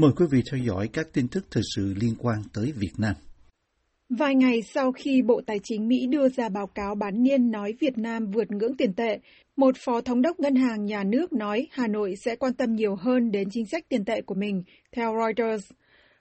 Mời quý vị theo dõi các tin tức thời sự liên quan tới Việt Nam. Vài ngày sau khi Bộ Tài chính Mỹ đưa ra báo cáo bán niên nói Việt Nam vượt ngưỡng tiền tệ, một phó thống đốc ngân hàng nhà nước nói Hà Nội sẽ quan tâm nhiều hơn đến chính sách tiền tệ của mình, theo Reuters.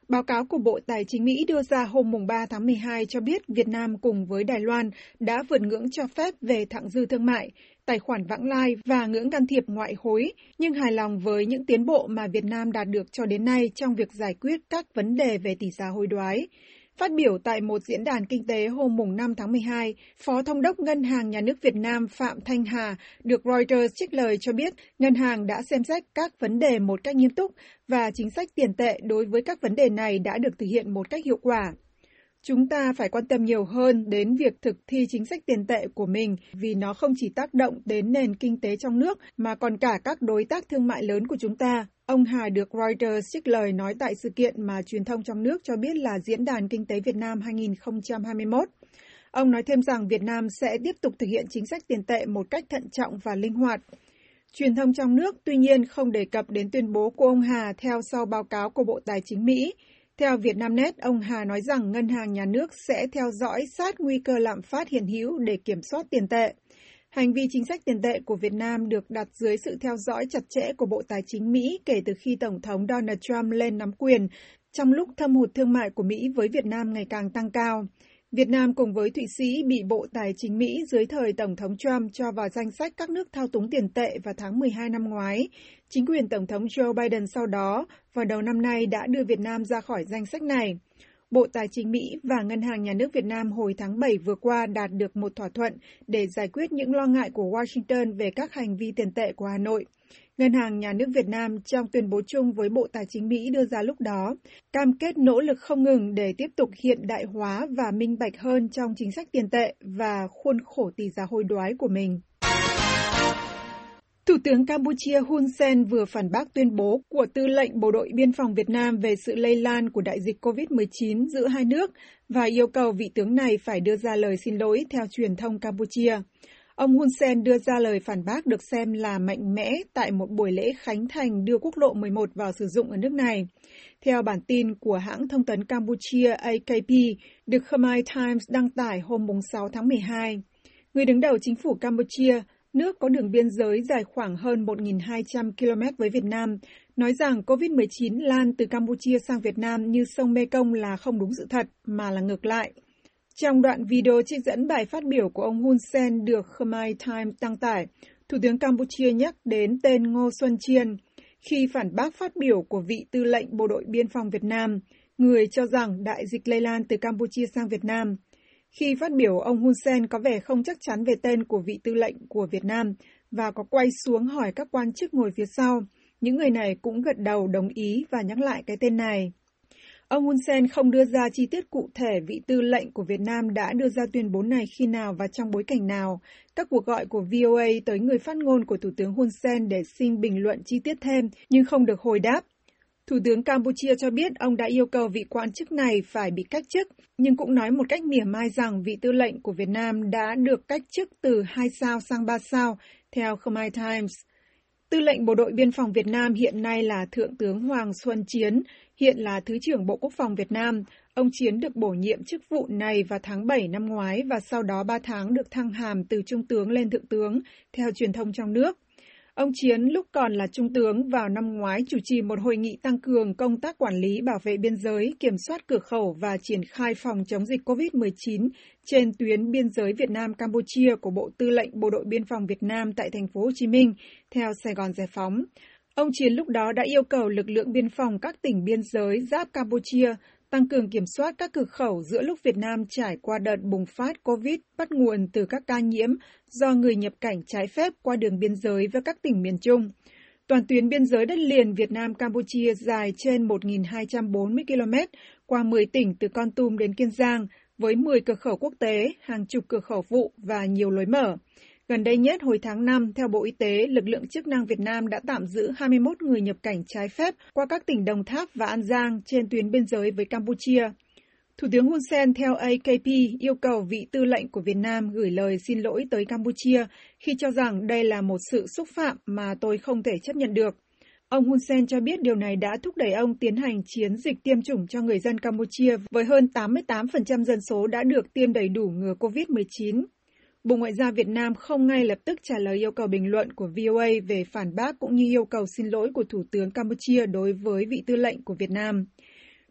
Báo cáo của Bộ Tài chính Mỹ đưa ra hôm 3 tháng 12 cho biết Việt Nam cùng với Đài Loan đã vượt ngưỡng cho phép về thặng dư thương mại, tài khoản vãng lai và ngưỡng can thiệp ngoại hối, nhưng hài lòng với những tiến bộ mà Việt Nam đạt được cho đến nay trong việc giải quyết các vấn đề về tỷ giá hối đoái. Phát biểu tại một diễn đàn kinh tế hôm mùng 5 tháng 12, Phó Thống đốc Ngân hàng Nhà nước Việt Nam Phạm Thanh Hà được Reuters trích lời cho biết ngân hàng đã xem xét các vấn đề một cách nghiêm túc và chính sách tiền tệ đối với các vấn đề này đã được thực hiện một cách hiệu quả. Chúng ta phải quan tâm nhiều hơn đến việc thực thi chính sách tiền tệ của mình vì nó không chỉ tác động đến nền kinh tế trong nước mà còn cả các đối tác thương mại lớn của chúng ta. Ông Hà được Reuters trích lời nói tại sự kiện mà truyền thông trong nước cho biết là Diễn đàn Kinh tế Việt Nam 2021. Ông nói thêm rằng Việt Nam sẽ tiếp tục thực hiện chính sách tiền tệ một cách thận trọng và linh hoạt. Truyền thông trong nước tuy nhiên không đề cập đến tuyên bố của ông Hà theo sau báo cáo của Bộ Tài chính Mỹ. Theo Vietnamnet, ông Hà nói rằng ngân hàng nhà nước sẽ theo dõi sát nguy cơ lạm phát hiện hữu để kiểm soát tiền tệ. Hành vi chính sách tiền tệ của Việt Nam được đặt dưới sự theo dõi chặt chẽ của Bộ Tài chính Mỹ kể từ khi Tổng thống Donald Trump lên nắm quyền, trong lúc thâm hụt thương mại của Mỹ với Việt Nam ngày càng tăng cao. Việt Nam cùng với Thụy Sĩ bị Bộ Tài chính Mỹ dưới thời Tổng thống Trump cho vào danh sách các nước thao túng tiền tệ vào tháng 12 năm ngoái. Chính quyền Tổng thống Joe Biden sau đó, vào đầu năm nay đã đưa Việt Nam ra khỏi danh sách này. Bộ Tài chính Mỹ và Ngân hàng Nhà nước Việt Nam hồi tháng 7 vừa qua đạt được một thỏa thuận để giải quyết những lo ngại của Washington về các hành vi tiền tệ của Hà Nội. Ngân hàng Nhà nước Việt Nam trong tuyên bố chung với Bộ Tài chính Mỹ đưa ra lúc đó, cam kết nỗ lực không ngừng để tiếp tục hiện đại hóa và minh bạch hơn trong chính sách tiền tệ và khuôn khổ tỷ giá hối đoái của mình. Thủ tướng Campuchia Hun Sen vừa phản bác tuyên bố của Tư lệnh Bộ đội Biên phòng Việt Nam về sự lây lan của đại dịch COVID-19 giữa hai nước và yêu cầu vị tướng này phải đưa ra lời xin lỗi theo truyền thông Campuchia. Ông Hun Sen đưa ra lời phản bác được xem là mạnh mẽ tại một buổi lễ khánh thành đưa quốc lộ 11 vào sử dụng ở nước này. Theo bản tin của hãng thông tấn Campuchia AKP, được Khmer Times đăng tải hôm 6 tháng 12. Người đứng đầu chính phủ Campuchia, nước có đường biên giới dài khoảng hơn 1.200 km với Việt Nam, nói rằng COVID-19 lan từ Campuchia sang Việt Nam như sông Mekong là không đúng sự thật, mà là ngược lại. Trong đoạn video trích dẫn bài phát biểu của ông Hun Sen được Khmer Time đăng tải, Thủ tướng Campuchia nhắc đến tên Ngô Xuân Chiên khi phản bác phát biểu của vị tư lệnh Bộ đội Biên phòng Việt Nam, người cho rằng đại dịch lây lan từ Campuchia sang Việt Nam. Khi phát biểu, ông Hun Sen có vẻ không chắc chắn về tên của vị tư lệnh của Việt Nam và có quay xuống hỏi các quan chức ngồi phía sau. Những người này cũng gật đầu đồng ý và nhắc lại cái tên này. Ông Hun Sen không đưa ra chi tiết cụ thể vị tư lệnh của Việt Nam đã đưa ra tuyên bố này khi nào và trong bối cảnh nào. Các cuộc gọi của VOA tới người phát ngôn của Thủ tướng Hun Sen để xin bình luận chi tiết thêm nhưng không được hồi đáp. Thủ tướng Campuchia cho biết ông đã yêu cầu vị quan chức này phải bị cách chức, nhưng cũng nói một cách mỉa mai rằng vị tư lệnh của Việt Nam đã được cách chức từ 2 sao sang 3 sao, theo Khmer Times. Tư lệnh Bộ đội Biên phòng Việt Nam hiện nay là Thượng tướng Hoàng Xuân Chiến, hiện là Thứ trưởng Bộ Quốc phòng Việt Nam. Ông Chiến được bổ nhiệm chức vụ này vào tháng 7 năm ngoái và sau đó 3 tháng được thăng hàm từ Trung tướng lên Thượng tướng, theo truyền thông trong nước. Ông Chiến lúc còn là Trung tướng vào năm ngoái chủ trì một hội nghị tăng cường công tác quản lý bảo vệ biên giới, kiểm soát cửa khẩu và triển khai phòng chống dịch COVID-19 trên tuyến biên giới Việt Nam-Campuchia của Bộ Tư lệnh Bộ đội Biên phòng Việt Nam tại thành phố Hồ Chí Minh, theo Sài Gòn Giải phóng. Ông Chiến lúc đó đã yêu cầu lực lượng biên phòng các tỉnh biên giới giáp Campuchia tăng cường kiểm soát các cửa khẩu giữa lúc Việt Nam trải qua đợt bùng phát COVID bắt nguồn từ các ca nhiễm do người nhập cảnh trái phép qua đường biên giới với các tỉnh miền Trung. Toàn tuyến biên giới đất liền Việt Nam-Campuchia dài trên 1.240 km qua 10 tỉnh từ Con Tum đến Kiên Giang, với 10 cửa khẩu quốc tế, hàng chục cửa khẩu vụ và nhiều lối mở. Gần đây nhất, hồi tháng 5, theo Bộ Y tế, lực lượng chức năng Việt Nam đã tạm giữ 21 người nhập cảnh trái phép qua các tỉnh Đồng Tháp và An Giang trên tuyến biên giới với Campuchia. Thủ tướng Hun Sen theo AKP yêu cầu vị tư lệnh của Việt Nam gửi lời xin lỗi tới Campuchia khi cho rằng đây là một sự xúc phạm mà tôi không thể chấp nhận được. Ông Hun Sen cho biết điều này đã thúc đẩy ông tiến hành chiến dịch tiêm chủng cho người dân Campuchia với hơn 88% dân số đã được tiêm đầy đủ ngừa COVID-19. Bộ Ngoại giao Việt Nam không ngay lập tức trả lời yêu cầu bình luận của VOA về phản bác cũng như yêu cầu xin lỗi của Thủ tướng Campuchia đối với vị tư lệnh của Việt Nam.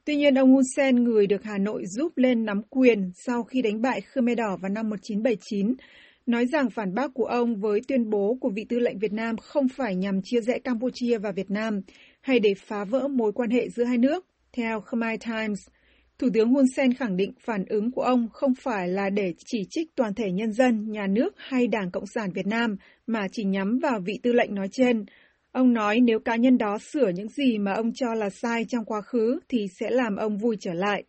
Tuy nhiên, ông Hun Sen, người được Hà Nội giúp lên nắm quyền sau khi đánh bại Khmer Đỏ vào năm 1979, nói rằng phản bác của ông với tuyên bố của vị tư lệnh Việt Nam không phải nhằm chia rẽ Campuchia và Việt Nam hay để phá vỡ mối quan hệ giữa hai nước. Theo Khmer Times, Thủ tướng Hun Sen khẳng định phản ứng của ông không phải là để chỉ trích toàn thể nhân dân, nhà nước hay Đảng Cộng sản Việt Nam, mà chỉ nhắm vào vị tư lệnh nói trên. Ông nói nếu cá nhân đó sửa những gì mà ông cho là sai trong quá khứ thì sẽ làm ông vui trở lại.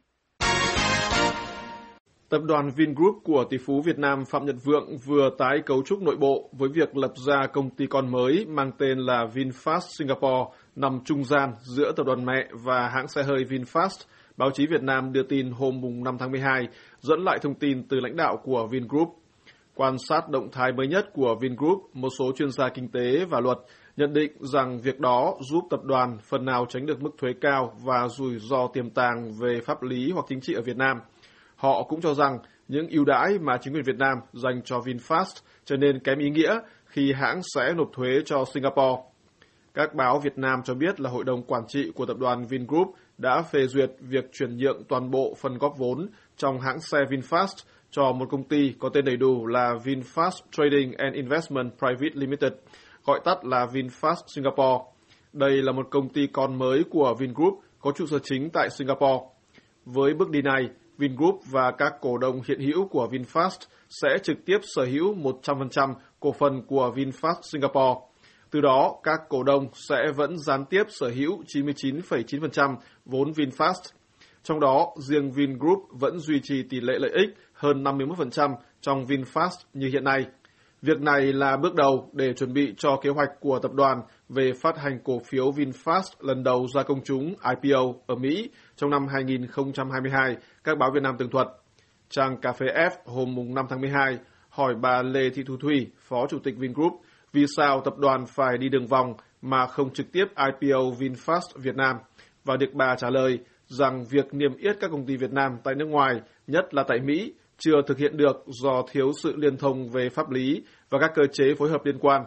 Tập đoàn Vingroup của tỷ phú Việt Nam Phạm Nhật Vượng vừa tái cấu trúc nội bộ với việc lập ra công ty con mới mang tên là VinFast Singapore, nằm trung gian giữa tập đoàn mẹ và hãng xe hơi VinFast. Báo chí Việt Nam đưa tin hôm 5 tháng 12, dẫn lại thông tin từ lãnh đạo của Vingroup. Quan sát động thái mới nhất của Vingroup, một số chuyên gia kinh tế và luật nhận định rằng việc đó giúp tập đoàn phần nào tránh được mức thuế cao và rủi ro tiềm tàng về pháp lý hoặc chính trị ở Việt Nam – Họ cũng cho rằng những ưu đãi mà chính quyền Việt Nam dành cho VinFast trở nên kém ý nghĩa khi hãng sẽ nộp thuế cho Singapore. Các báo Việt Nam cho biết là hội đồng quản trị của tập đoàn Vingroup đã phê duyệt việc chuyển nhượng toàn bộ phần góp vốn trong hãng xe VinFast cho một công ty có tên đầy đủ là VinFast Trading and Investment Private Limited, gọi tắt là VinFast Singapore. Đây là một công ty con mới của Vingroup có trụ sở chính tại Singapore. Với bước đi này, Vingroup và các cổ đông hiện hữu của VinFast sẽ trực tiếp sở hữu 100% cổ phần của VinFast Singapore. Từ đó, các cổ đông sẽ vẫn gián tiếp sở hữu 99,9% vốn VinFast. Trong đó, riêng Vingroup vẫn duy trì tỷ lệ lợi ích hơn 51% trong VinFast như hiện nay. Việc này là bước đầu để chuẩn bị cho kế hoạch của tập đoàn về phát hành cổ phiếu VinFast lần đầu ra công chúng IPO ở Mỹ trong năm 2022, các báo Việt Nam tường thuật. Trang Cà phê F hôm 5 tháng 12 hỏi bà Lê Thị Thu Thủy, Phó Chủ tịch Vingroup, vì sao tập đoàn phải đi đường vòng mà không trực tiếp IPO VinFast Việt Nam, và được bà trả lời rằng việc niêm yết các công ty Việt Nam tại nước ngoài, nhất là tại Mỹ, chưa thực hiện được do thiếu sự liên thông về pháp lý và các cơ chế phối hợp liên quan.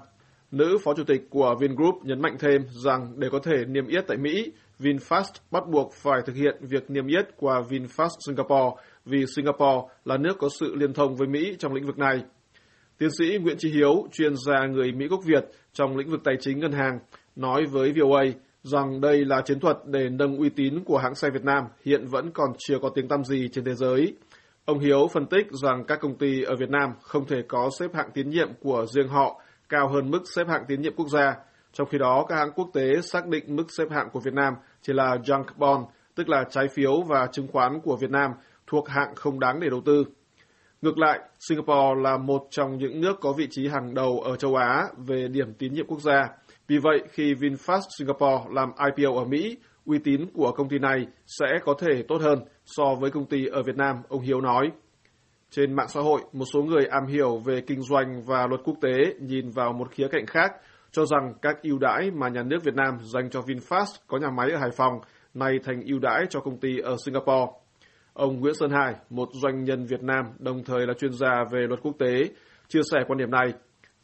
Nữ phó chủ tịch của Vingroup nhấn mạnh thêm rằng để có thể niêm yết tại Mỹ, VinFast bắt buộc phải thực hiện việc niêm yết qua VinFast Singapore vì Singapore là nước có sự liên thông với Mỹ trong lĩnh vực này. Tiến sĩ Nguyễn Trí Hiếu, chuyên gia người Mỹ gốc Việt trong lĩnh vực tài chính ngân hàng, nói với VOA rằng đây là chiến thuật để nâng uy tín của hãng xe Việt Nam hiện vẫn còn chưa có tiếng tăm gì trên thế giới. Ông Hiếu phân tích rằng các công ty ở Việt Nam không thể có xếp hạng tín nhiệm của riêng họ cao hơn mức xếp hạng tín nhiệm quốc gia. Trong khi đó, các hãng quốc tế xác định mức xếp hạng của Việt Nam chỉ là junk bond, tức là trái phiếu và chứng khoán của Việt Nam thuộc hạng không đáng để đầu tư. Ngược lại, Singapore là một trong những nước có vị trí hàng đầu ở châu Á về điểm tín nhiệm quốc gia. Vì vậy, khi VinFast Singapore làm IPO ở Mỹ, uy tín của công ty này sẽ có thể tốt hơn so với công ty ở Việt Nam, ông Hiếu nói. Trên mạng xã hội, một số người am hiểu về kinh doanh và luật quốc tế nhìn vào một khía cạnh khác, cho rằng các ưu đãi mà nhà nước Việt Nam dành cho VinFast có nhà máy ở Hải Phòng nay thành ưu đãi cho công ty ở Singapore. Ông Nguyễn Sơn Hải, một doanh nhân Việt Nam đồng thời là chuyên gia về luật quốc tế, chia sẻ quan điểm này,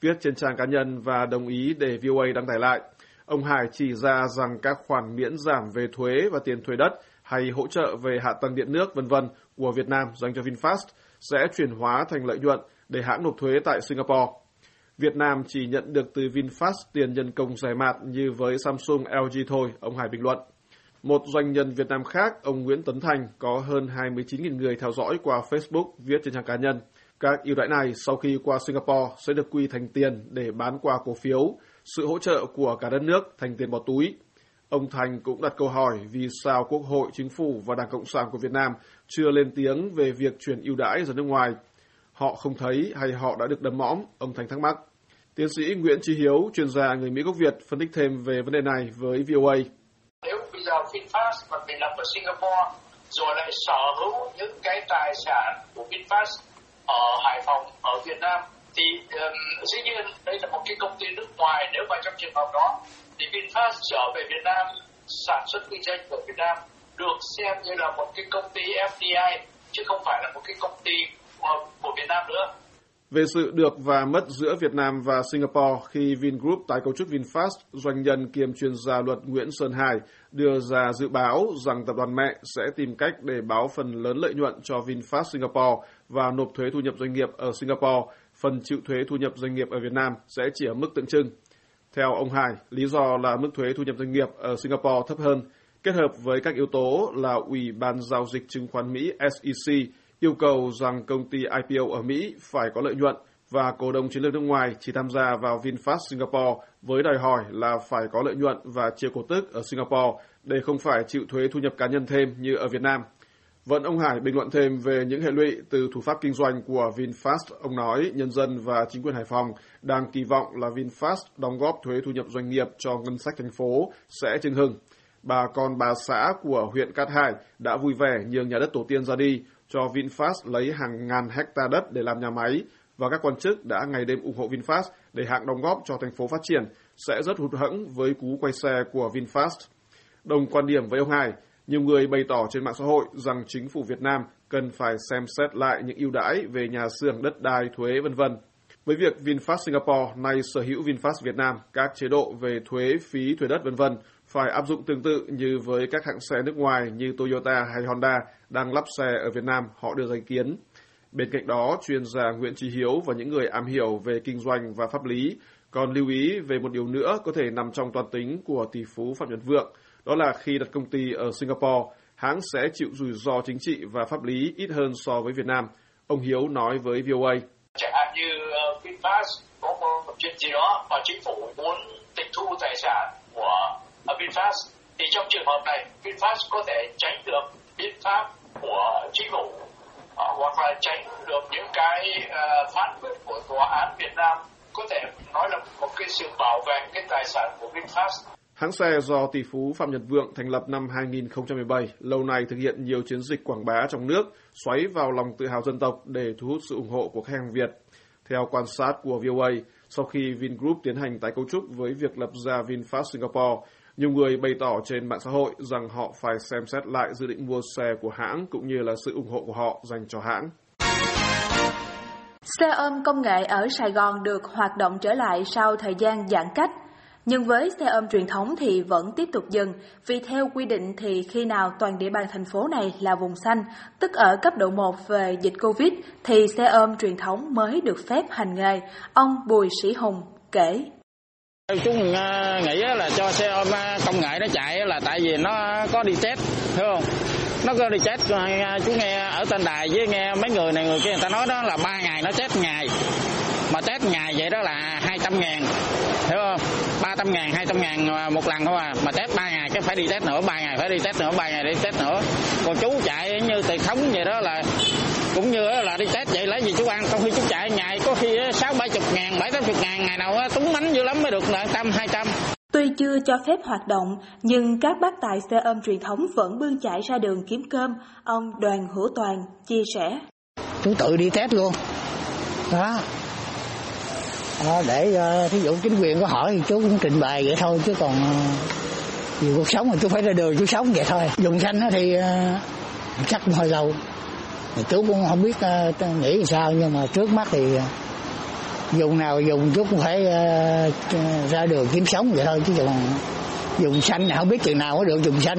viết trên trang cá nhân và đồng ý để VOA đăng tải lại. Ông Hải chỉ ra rằng các khoản miễn giảm về thuế và tiền thuê đất hay hỗ trợ về hạ tầng điện nước vân vân của Việt Nam dành cho VinFast sẽ chuyển hóa thành lợi nhuận để hãng nộp thuế tại Singapore. Việt Nam chỉ nhận được từ VinFast tiền nhân công rẻ mạt như với Samsung, LG thôi, ông Hải bình luận. Một doanh nhân Việt Nam khác, ông Nguyễn Tấn Thành, có hơn 29.000 người theo dõi qua Facebook viết trên trang cá nhân. Các ưu đãi này sau khi qua Singapore sẽ được quy thành tiền để bán qua cổ phiếu, sự hỗ trợ của cả đất nước thành tiền bỏ túi. Ông Thành cũng đặt câu hỏi vì sao Quốc hội, Chính phủ và Đảng Cộng sản của Việt Nam chưa lên tiếng về việc chuyển ưu đãi ra nước ngoài. Họ không thấy hay họ đã được đấm mõm, ông Thành thắc mắc. Tiến sĩ Nguyễn Trí Hiếu, chuyên gia người Mỹ gốc Việt, phân tích thêm về vấn đề này với VOA. Nếu VinFast mà bị lập ở Singapore, rồi lại sở hữu những cái tài sản của VinFast ở Hải Phòng, ở Việt Nam, thì um, dĩ nhiên đây là một cái công ty nước ngoài nếu mà trong trường hợp đó thì VinFast trở về Việt Nam sản xuất kinh doanh ở Việt Nam được xem như là một cái công ty FDI chứ không phải là một cái công ty của, của Việt Nam nữa. Về sự được và mất giữa Việt Nam và Singapore khi Vingroup tái cấu trúc VinFast, doanh nhân kiêm chuyên gia luật Nguyễn Sơn Hải đưa ra dự báo rằng tập đoàn mẹ sẽ tìm cách để báo phần lớn lợi nhuận cho VinFast Singapore và nộp thuế thu nhập doanh nghiệp ở Singapore, phần chịu thuế thu nhập doanh nghiệp ở Việt Nam sẽ chỉ ở mức tượng trưng. Theo ông Hải, lý do là mức thuế thu nhập doanh nghiệp ở Singapore thấp hơn, kết hợp với các yếu tố là Ủy ban Giao dịch Chứng khoán Mỹ SEC yêu cầu rằng công ty IPO ở Mỹ phải có lợi nhuận và cổ đông chiến lược nước ngoài chỉ tham gia vào VinFast Singapore với đòi hỏi là phải có lợi nhuận và chia cổ tức ở Singapore để không phải chịu thuế thu nhập cá nhân thêm như ở Việt Nam. Vẫn ông Hải bình luận thêm về những hệ lụy từ thủ pháp kinh doanh của VinFast. Ông nói nhân dân và chính quyền Hải Phòng đang kỳ vọng là VinFast đóng góp thuế thu nhập doanh nghiệp cho ngân sách thành phố sẽ chưng hưng. Bà con bà xã của huyện Cát Hải đã vui vẻ nhường nhà đất tổ tiên ra đi cho VinFast lấy hàng ngàn hecta đất để làm nhà máy và các quan chức đã ngày đêm ủng hộ VinFast để hãng đóng góp cho thành phố phát triển sẽ rất hụt hẫng với cú quay xe của VinFast. Đồng quan điểm với ông Hải, nhiều người bày tỏ trên mạng xã hội rằng chính phủ Việt Nam cần phải xem xét lại những ưu đãi về nhà xưởng, đất đai, thuế vân vân. Với việc VinFast Singapore nay sở hữu VinFast Việt Nam, các chế độ về thuế, phí, thuế đất vân vân phải áp dụng tương tự như với các hãng xe nước ngoài như Toyota hay Honda đang lắp xe ở Việt Nam họ đưa ra ý kiến. Bên cạnh đó, chuyên gia Nguyễn Trí Hiếu và những người am hiểu về kinh doanh và pháp lý còn lưu ý về một điều nữa có thể nằm trong toàn tính của tỷ phú Phạm Nhật Vượng, đó là khi đặt công ty ở Singapore, hãng sẽ chịu rủi ro chính trị và pháp lý ít hơn so với Việt Nam. Ông Hiếu nói với VOA. Chẳng hạn như ờ, VinFast có một chuyện gì đó mà chính phủ muốn tịch thu tài sản của ờ, VinFast thì trong trường hợp này VinFast có thể tránh được biện pháp của chính phủ Ờ, hoặc là tránh được những cái uh, phán quyết của tòa án Việt Nam có thể nói là một cái sự bảo vệ cái tài sản của VinFast. Hãng xe do tỷ phú Phạm Nhật Vượng thành lập năm 2017, lâu nay thực hiện nhiều chiến dịch quảng bá trong nước, xoáy vào lòng tự hào dân tộc để thu hút sự ủng hộ của khách hàng Việt. Theo quan sát của VOA, sau khi Vingroup tiến hành tái cấu trúc với việc lập ra VinFast Singapore, nhiều người bày tỏ trên mạng xã hội rằng họ phải xem xét lại dự định mua xe của hãng cũng như là sự ủng hộ của họ dành cho hãng. Xe ôm công nghệ ở Sài Gòn được hoạt động trở lại sau thời gian giãn cách. Nhưng với xe ôm truyền thống thì vẫn tiếp tục dừng, vì theo quy định thì khi nào toàn địa bàn thành phố này là vùng xanh, tức ở cấp độ 1 về dịch Covid, thì xe ôm truyền thống mới được phép hành nghề. Ông Bùi Sĩ Hùng kể. Chúng ờ, nghĩ là cho xe ôm ờ, công nghệ nó chạy là tại vì nó có đi test, hiểu không? Nó có đi test, ờ, chú nghe ở tên đài với nghe mấy người này người kia người ta nói đó là ba ngày nó test ngày. Mà test ngày vậy đó là 200 ngàn, hiểu không? 300 ngàn, 200 ngàn một lần thôi à. Mà test 3 ngày cái phải đi test nữa, 3 ngày phải đi test nữa, 3 ngày đi test nữa. Còn chú chạy như tiền thống vậy đó là cũng như là đi test vậy lấy gì chú ăn trong khi chú chạy ngày có khi sáu bảy chục ngàn bảy tám chục ngàn ngày nào á tú mới được là trăm hai trăm Tuy chưa cho phép hoạt động, nhưng các bác tài xe ôm truyền thống vẫn bươn chạy ra đường kiếm cơm, ông Đoàn Hữu Toàn chia sẻ. Chú tự đi test luôn. Đó. Đó, để uh, thí dụ chính quyền có hỏi thì chú cũng trình bày vậy thôi chứ còn vì cuộc sống mà chú phải ra đường chú sống vậy thôi. Dùng xanh thì uh, chắc hơi lâu thì chú cũng không biết nghĩ sao nhưng mà trước mắt thì dùng nào dùng chú cũng phải uh, ra đường kiếm sống vậy thôi chứ còn dùng xanh không biết chừng nào có được dùng xanh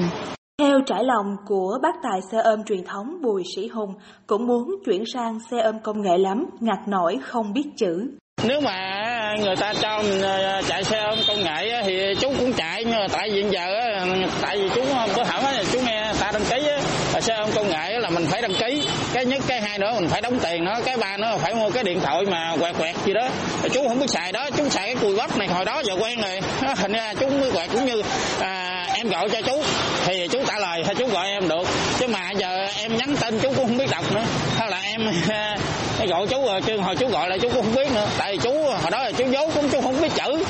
theo trải lòng của bác tài xe ôm truyền thống Bùi Sĩ Hùng cũng muốn chuyển sang xe ôm công nghệ lắm, ngặt nổi không biết chữ. Nếu mà người ta cho mình chạy xe ôm công nghệ thì chú cũng chạy nhưng mà tại vì giờ tại vì chú bữa hỏng chú nghe ta đăng ký xe ôm công nghệ là mình phải đăng ký cái nhất cái hai nữa mình phải đóng tiền nữa cái ba nữa phải mua cái điện thoại mà quẹt quẹt gì đó. Chú không biết xài đó chú xài cái cùi bắp này hồi đó giờ quen rồi. Hình ra chú mới quẹt cũng như à, em gọi cho chú thì chú trả lời hay chú gọi em được. Chứ mà giờ em nhắn tin chú cũng không biết đọc nữa. Hay là em gọi chú rồi hồi chú gọi là chú cũng không biết nữa. Tại vì chú hồi đó là chú giấu cũng chú không biết chữ.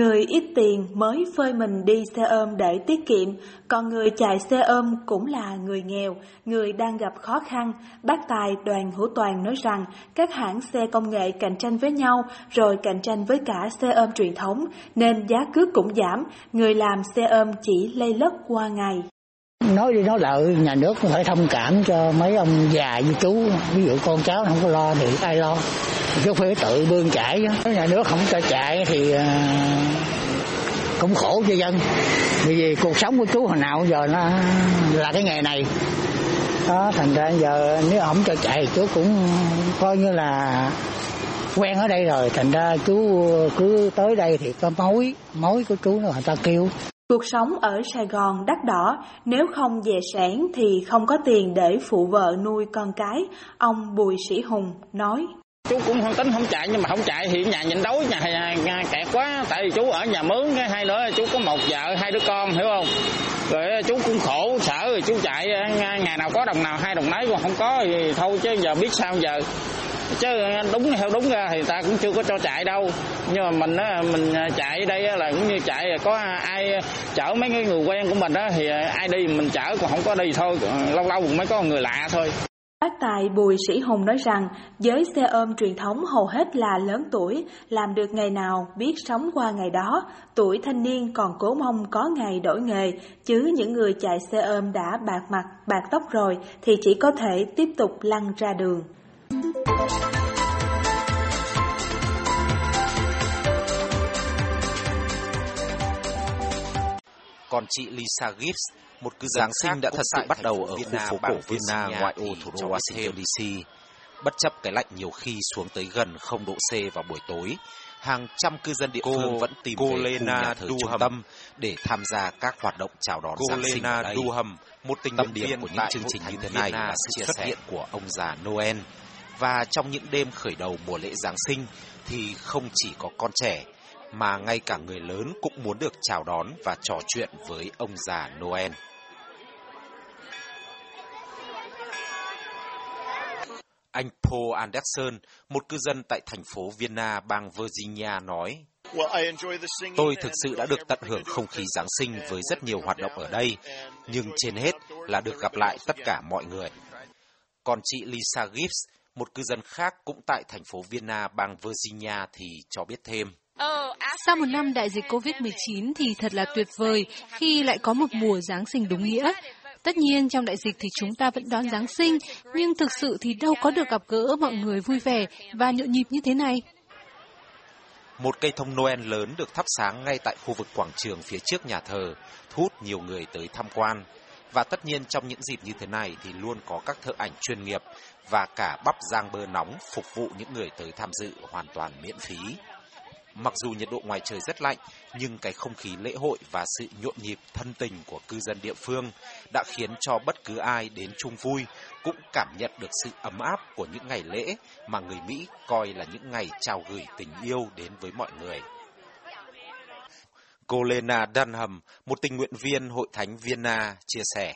Người ít tiền mới phơi mình đi xe ôm để tiết kiệm, còn người chạy xe ôm cũng là người nghèo, người đang gặp khó khăn. Bác Tài Đoàn Hữu Toàn nói rằng các hãng xe công nghệ cạnh tranh với nhau rồi cạnh tranh với cả xe ôm truyền thống nên giá cước cũng giảm, người làm xe ôm chỉ lây lất qua ngày. Nói đi nói lại nhà nước cũng phải thông cảm cho mấy ông già như chú, ví dụ con cháu không có lo thì ai lo, chứ phải tự bươn chải, chứ. Nhà nước không cho chạy thì ờ, cũng khổ cho dân, vì, vì cuộc sống của chú hồi nào giờ nó là cái nghề này. Đó, thành ra giờ nếu không cho chạy chú cũng coi như là quen ở đây rồi thành ra chú cứ tới đây thì có mối mối của chú nó người ta kêu Cuộc sống ở Sài Gòn đắt đỏ, nếu không về sản thì không có tiền để phụ vợ nuôi con cái, ông Bùi Sĩ Hùng nói. Chú cũng không tính không chạy nhưng mà không chạy thì nhà nhịn đói nhà, nhà, nhà kẹt quá. Tại vì chú ở nhà mướn cái hai nữa chú có một vợ hai đứa con hiểu không? Rồi chú cũng khổ sợ rồi chú chạy ngày nào có đồng nào hai đồng nấy còn không có thì thôi chứ giờ biết sao giờ. Chứ đúng theo đúng ra thì ta cũng chưa có cho chạy đâu. Nhưng mà mình á mình à, chạy đây là cũng như chạy à, có ai chở mấy cái người quen của mình đó thì à, ai đi mình chở còn không có đi thôi lâu lâu mới có người lạ thôi. Bác Tài Bùi Sĩ Hùng nói rằng giới xe ôm truyền thống hầu hết là lớn tuổi, làm được ngày nào biết sống qua ngày đó, tuổi thanh niên còn cố mong có ngày đổi nghề, chứ những người chạy xe ôm đã bạc mặt, bạc tóc rồi thì chỉ có thể tiếp tục lăn ra đường. Còn chị Lisa Gibbs, một cư dân sinh đã thật sự bắt đầu ở khu phố cổ Vienna ngoại ô thủ đô Washington DC. Bất chấp cái lạnh nhiều khi xuống tới gần 0 độ C vào buổi tối, hàng trăm cư dân địa cô, phương vẫn tìm cô về khu nhà thờ trung tâm để tham gia các hoạt động chào đón cô Giáng sinh ở đây. Duham, một tình tâm điểm của những chương trình như thế này là sự xuất hiện của ông già Noel. Và trong những đêm khởi đầu mùa lễ Giáng sinh thì không chỉ có con trẻ mà ngay cả người lớn cũng muốn được chào đón và trò chuyện với ông già Noel. Anh Paul Anderson, một cư dân tại thành phố Vienna, bang Virginia nói, Tôi thực sự đã được tận hưởng không khí Giáng sinh với rất nhiều hoạt động ở đây, nhưng trên hết là được gặp lại tất cả mọi người. Còn chị Lisa Gibbs, một cư dân khác cũng tại thành phố Vienna, bang Virginia thì cho biết thêm. Sau một năm đại dịch COVID-19 thì thật là tuyệt vời khi lại có một mùa Giáng sinh đúng nghĩa. Tất nhiên trong đại dịch thì chúng ta vẫn đón Giáng sinh, nhưng thực sự thì đâu có được gặp gỡ mọi người vui vẻ và nhộn nhịp như thế này. Một cây thông Noel lớn được thắp sáng ngay tại khu vực quảng trường phía trước nhà thờ, thu hút nhiều người tới tham quan. Và tất nhiên trong những dịp như thế này thì luôn có các thợ ảnh chuyên nghiệp và cả bắp rang bơ nóng phục vụ những người tới tham dự hoàn toàn miễn phí. Mặc dù nhiệt độ ngoài trời rất lạnh, nhưng cái không khí lễ hội và sự nhộn nhịp thân tình của cư dân địa phương đã khiến cho bất cứ ai đến chung vui cũng cảm nhận được sự ấm áp của những ngày lễ mà người Mỹ coi là những ngày chào gửi tình yêu đến với mọi người. Cô Lena Dunham, một tình nguyện viên Hội Thánh Vienna, chia sẻ.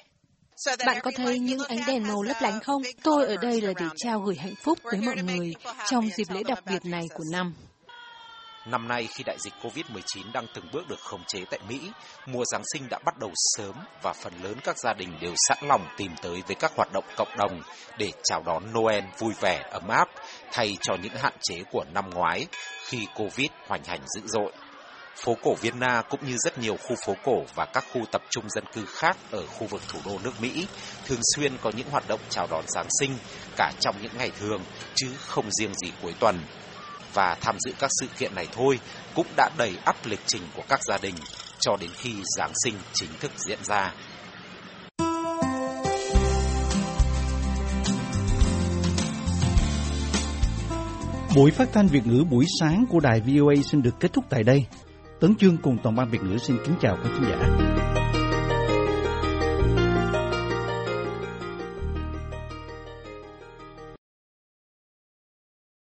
Bạn có thấy những ánh đèn màu lấp lánh không? Tôi ở đây là để trao gửi hạnh phúc tới mọi người trong dịp lễ đặc biệt này của năm. Năm nay khi đại dịch Covid-19 đang từng bước được khống chế tại Mỹ, mùa Giáng sinh đã bắt đầu sớm và phần lớn các gia đình đều sẵn lòng tìm tới với các hoạt động cộng đồng để chào đón Noel vui vẻ, ấm áp, thay cho những hạn chế của năm ngoái khi Covid hoành hành dữ dội. Phố cổ Vienna cũng như rất nhiều khu phố cổ và các khu tập trung dân cư khác ở khu vực thủ đô nước Mỹ thường xuyên có những hoạt động chào đón Giáng sinh cả trong những ngày thường chứ không riêng gì cuối tuần và tham dự các sự kiện này thôi cũng đã đầy ắp lịch trình của các gia đình cho đến khi Giáng sinh chính thức diễn ra. Buổi phát thanh Việt ngữ buổi sáng của đài VOA xin được kết thúc tại đây. Tấn Chương cùng toàn ban Việt ngữ xin kính chào các khán giả.